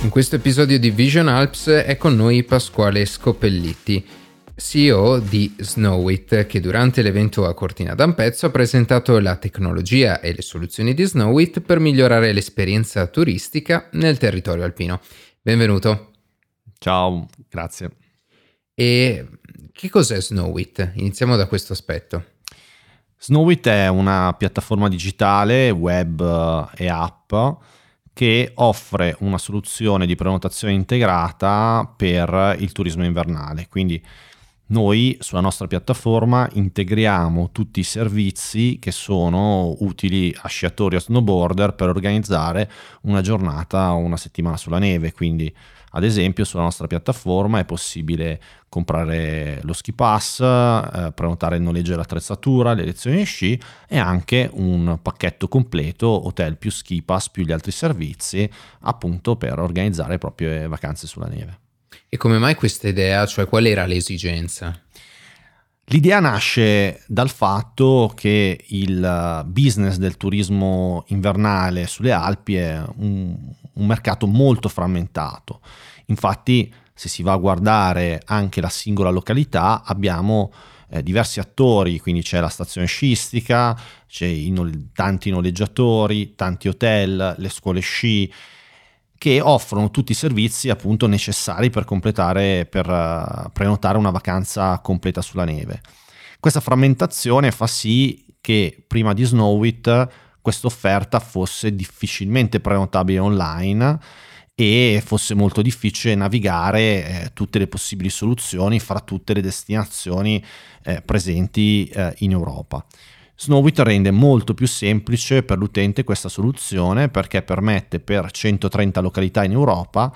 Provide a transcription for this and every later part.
In questo episodio di Vision Alps è con noi Pasquale Scopelliti, CEO di Snowit, che durante l'evento a Cortina d'Ampezzo ha presentato la tecnologia e le soluzioni di Snowit per migliorare l'esperienza turistica nel territorio alpino. Benvenuto. Ciao, grazie. E che cos'è Snowit? Iniziamo da questo aspetto. Snowit è una piattaforma digitale, web e app che offre una soluzione di prenotazione integrata per il turismo invernale. Quindi noi sulla nostra piattaforma integriamo tutti i servizi che sono utili a sciatori o snowboarder per organizzare una giornata o una settimana sulla neve. Quindi ad esempio sulla nostra piattaforma è possibile comprare lo ski pass, eh, prenotare il noleggio dell'attrezzatura, le lezioni di sci e anche un pacchetto completo hotel più ski pass più gli altri servizi appunto per organizzare proprie vacanze sulla neve. E come mai questa idea? Cioè qual era l'esigenza? L'idea nasce dal fatto che il business del turismo invernale sulle Alpi è un, un mercato molto frammentato. Infatti, se si va a guardare anche la singola località, abbiamo eh, diversi attori, quindi c'è la stazione sciistica, c'è no- tanti noleggiatori, tanti hotel, le scuole sci che offrono tutti i servizi appunto necessari per completare, per uh, prenotare una vacanza completa sulla neve. Questa frammentazione fa sì che prima di Snowit questa offerta fosse difficilmente prenotabile online e fosse molto difficile navigare eh, tutte le possibili soluzioni fra tutte le destinazioni eh, presenti eh, in Europa. Snowit rende molto più semplice per l'utente questa soluzione perché permette per 130 località in Europa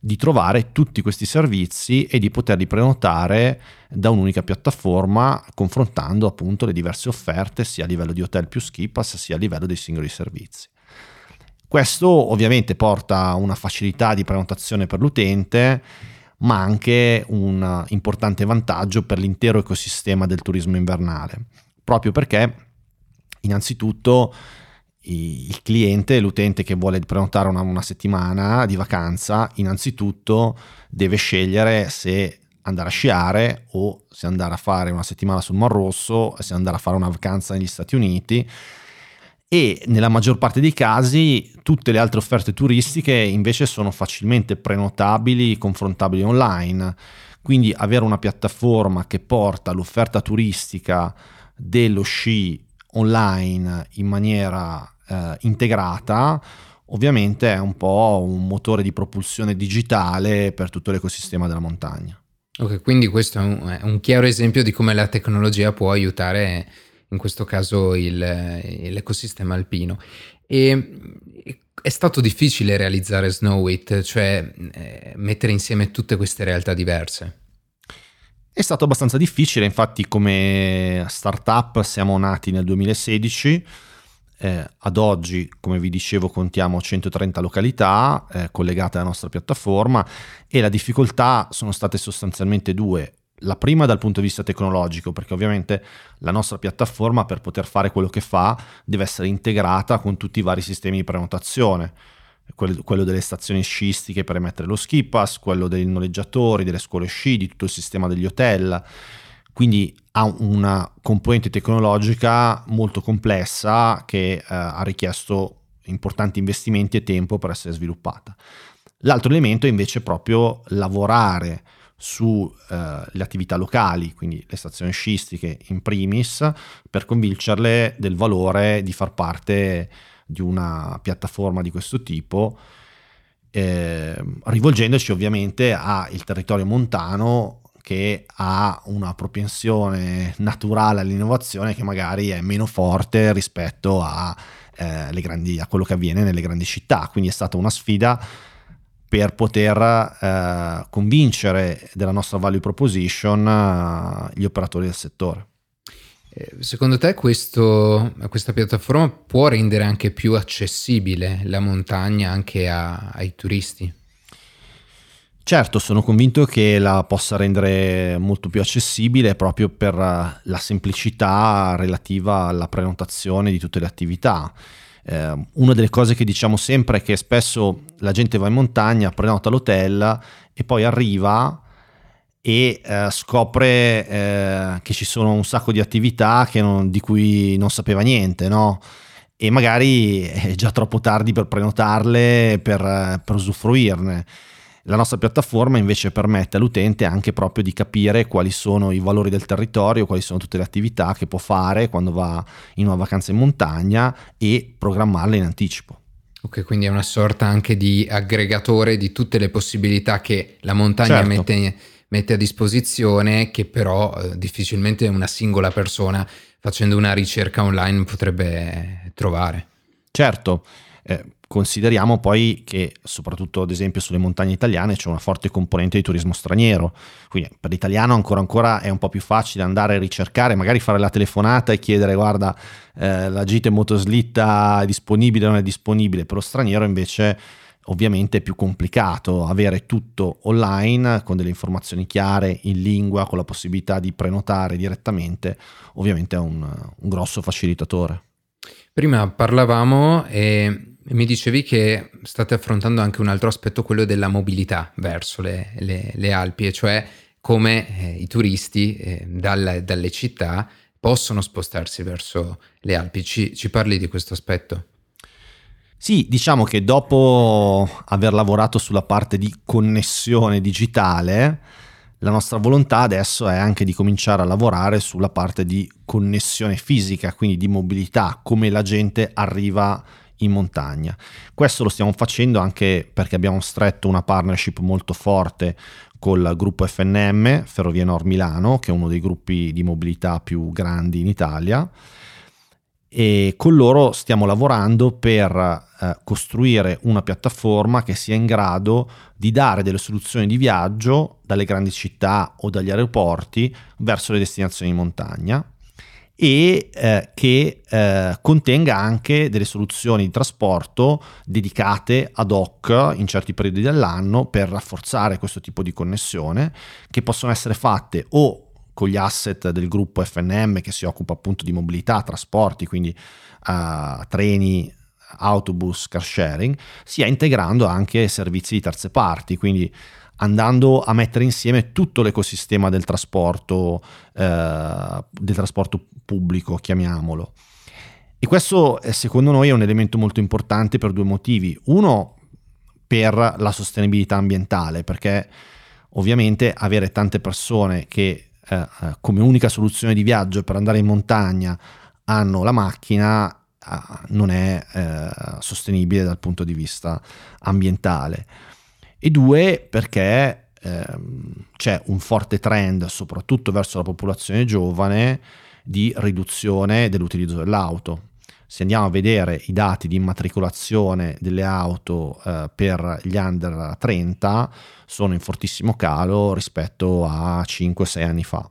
di trovare tutti questi servizi e di poterli prenotare da un'unica piattaforma confrontando appunto le diverse offerte sia a livello di hotel più ski sia a livello dei singoli servizi. Questo ovviamente porta una facilità di prenotazione per l'utente ma anche un importante vantaggio per l'intero ecosistema del turismo invernale, proprio perché innanzitutto il cliente, l'utente che vuole prenotare una, una, settimana di vacanza, innanzitutto deve scegliere se andare a sciare o se andare a fare una settimana sul Mar Rosso, se andare a fare una vacanza negli Stati Uniti e nella maggior parte dei casi tutte le altre offerte turistiche invece sono facilmente prenotabili, confrontabili online. Quindi avere una piattaforma che porta l'offerta turistica dello sci online in maniera eh, integrata, ovviamente è un po' un motore di propulsione digitale per tutto l'ecosistema della montagna. Ok, quindi questo è un, è un chiaro esempio di come la tecnologia può aiutare in questo caso il, l'ecosistema alpino. E è stato difficile realizzare Snowit, cioè eh, mettere insieme tutte queste realtà diverse. È stato abbastanza difficile, infatti come startup siamo nati nel 2016, eh, ad oggi come vi dicevo contiamo 130 località eh, collegate alla nostra piattaforma e la difficoltà sono state sostanzialmente due. La prima dal punto di vista tecnologico, perché ovviamente la nostra piattaforma per poter fare quello che fa deve essere integrata con tutti i vari sistemi di prenotazione quello delle stazioni sciistiche per emettere lo ski pass, quello dei noleggiatori, delle scuole sci, di tutto il sistema degli hotel. Quindi ha una componente tecnologica molto complessa che eh, ha richiesto importanti investimenti e tempo per essere sviluppata. L'altro elemento è invece proprio lavorare sulle eh, attività locali, quindi le stazioni sciistiche in primis, per convincerle del valore di far parte di una piattaforma di questo tipo, eh, rivolgendoci ovviamente al territorio montano che ha una propensione naturale all'innovazione che magari è meno forte rispetto a, eh, grandi, a quello che avviene nelle grandi città. Quindi è stata una sfida per poter eh, convincere della nostra value proposition eh, gli operatori del settore. Eh, secondo te questo, questa piattaforma può rendere anche più accessibile la montagna anche a, ai turisti? Certo, sono convinto che la possa rendere molto più accessibile proprio per la semplicità relativa alla prenotazione di tutte le attività. Eh, una delle cose che diciamo sempre è che spesso la gente va in montagna, prenota l'hotel e poi arriva e eh, scopre eh, che ci sono un sacco di attività non, di cui non sapeva niente, no? E magari è già troppo tardi per prenotarle, per, per usufruirne. La nostra piattaforma invece permette all'utente anche proprio di capire quali sono i valori del territorio, quali sono tutte le attività che può fare quando va in una vacanza in montagna e programmarle in anticipo. Ok, quindi è una sorta anche di aggregatore di tutte le possibilità che la montagna certo. mette, mette, a disposizione, che però eh, difficilmente una singola persona facendo una ricerca online potrebbe trovare. Certo, eh, consideriamo poi che soprattutto ad esempio sulle montagne italiane c'è una forte componente di turismo straniero, quindi per l'italiano ancora ancora è un po' più facile andare a ricercare, magari fare la telefonata e chiedere guarda eh, la gita in motoslitta è disponibile o non è disponibile, per lo straniero invece ovviamente è più complicato avere tutto online con delle informazioni chiare in lingua, con la possibilità di prenotare direttamente, ovviamente è un, un grosso facilitatore. Prima parlavamo e mi dicevi che state affrontando anche un altro aspetto, quello della mobilità verso le, le, le Alpi, e cioè come eh, i turisti eh, dal, dalle città possono spostarsi verso le Alpi. Ci, ci parli di questo aspetto? Sì, diciamo che dopo aver lavorato sulla parte di connessione digitale, la nostra volontà adesso è anche di cominciare a lavorare sulla parte di connessione fisica, quindi di mobilità, come la gente arriva in montagna. Questo lo stiamo facendo anche perché abbiamo stretto una partnership molto forte col gruppo FNM, Ferrovie Nord Milano, che è uno dei gruppi di mobilità più grandi in Italia e con loro stiamo lavorando per eh, costruire una piattaforma che sia in grado di dare delle soluzioni di viaggio dalle grandi città o dagli aeroporti verso le destinazioni in montagna e eh, che eh, contenga anche delle soluzioni di trasporto dedicate ad hoc in certi periodi dell'anno per rafforzare questo tipo di connessione che possono essere fatte o con gli asset del gruppo FNM che si occupa appunto di mobilità, trasporti, quindi uh, treni, autobus, car sharing, sia integrando anche servizi di terze parti, quindi andando a mettere insieme tutto l'ecosistema del trasporto, eh, del trasporto pubblico, chiamiamolo. E questo eh, secondo noi è un elemento molto importante per due motivi. Uno, per la sostenibilità ambientale, perché ovviamente avere tante persone che eh, eh, come unica soluzione di viaggio per andare in montagna hanno la macchina eh, non è eh, sostenibile dal punto di vista ambientale. E due, perché ehm, c'è un forte trend, soprattutto verso la popolazione giovane, di riduzione dell'utilizzo dell'auto se andiamo a vedere i dati di immatricolazione delle auto eh, per gli under 30 sono in fortissimo calo rispetto a 5-6 anni fa.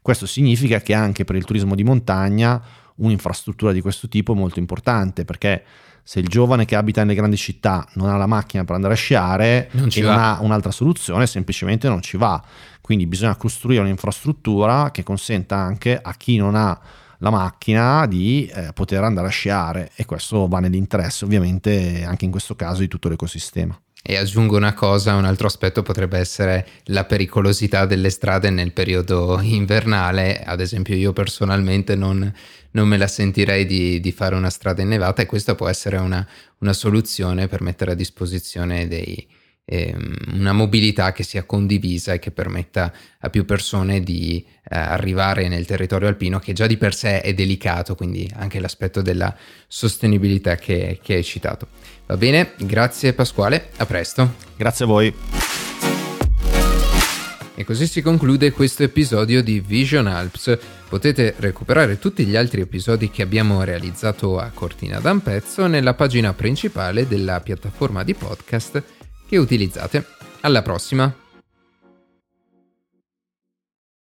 Questo significa che anche per il turismo di montagna un'infrastruttura di questo tipo è molto importante perché se il giovane che abita nelle grandi città non ha la macchina per andare a sciare non e va. non ha un'altra soluzione, semplicemente non ci va. Quindi bisogna costruire un'infrastruttura che consenta anche a chi non ha la macchina di eh, poter andare a sciare e questo va nell'interesse ovviamente anche in questo caso di tutto l'ecosistema. E aggiungo una cosa, un altro aspetto potrebbe essere la pericolosità delle strade nel periodo invernale, ad esempio io personalmente non, non me la sentirei di, di, fare una strada innevata e questa può essere una, una soluzione per mettere a disposizione dei, una mobilità che sia condivisa e che permetta a più persone di eh, arrivare nel territorio alpino che già di per sé è delicato, quindi anche l'aspetto della sostenibilità che, che hai citato. Va bene, grazie Pasquale, a presto. Grazie a voi. E così si conclude questo episodio di Vision Alps. Potete recuperare tutti gli altri episodi che abbiamo realizzato a Cortina d'Ampezzo nella pagina principale della piattaforma di podcast che utilizzate. Alla prossima!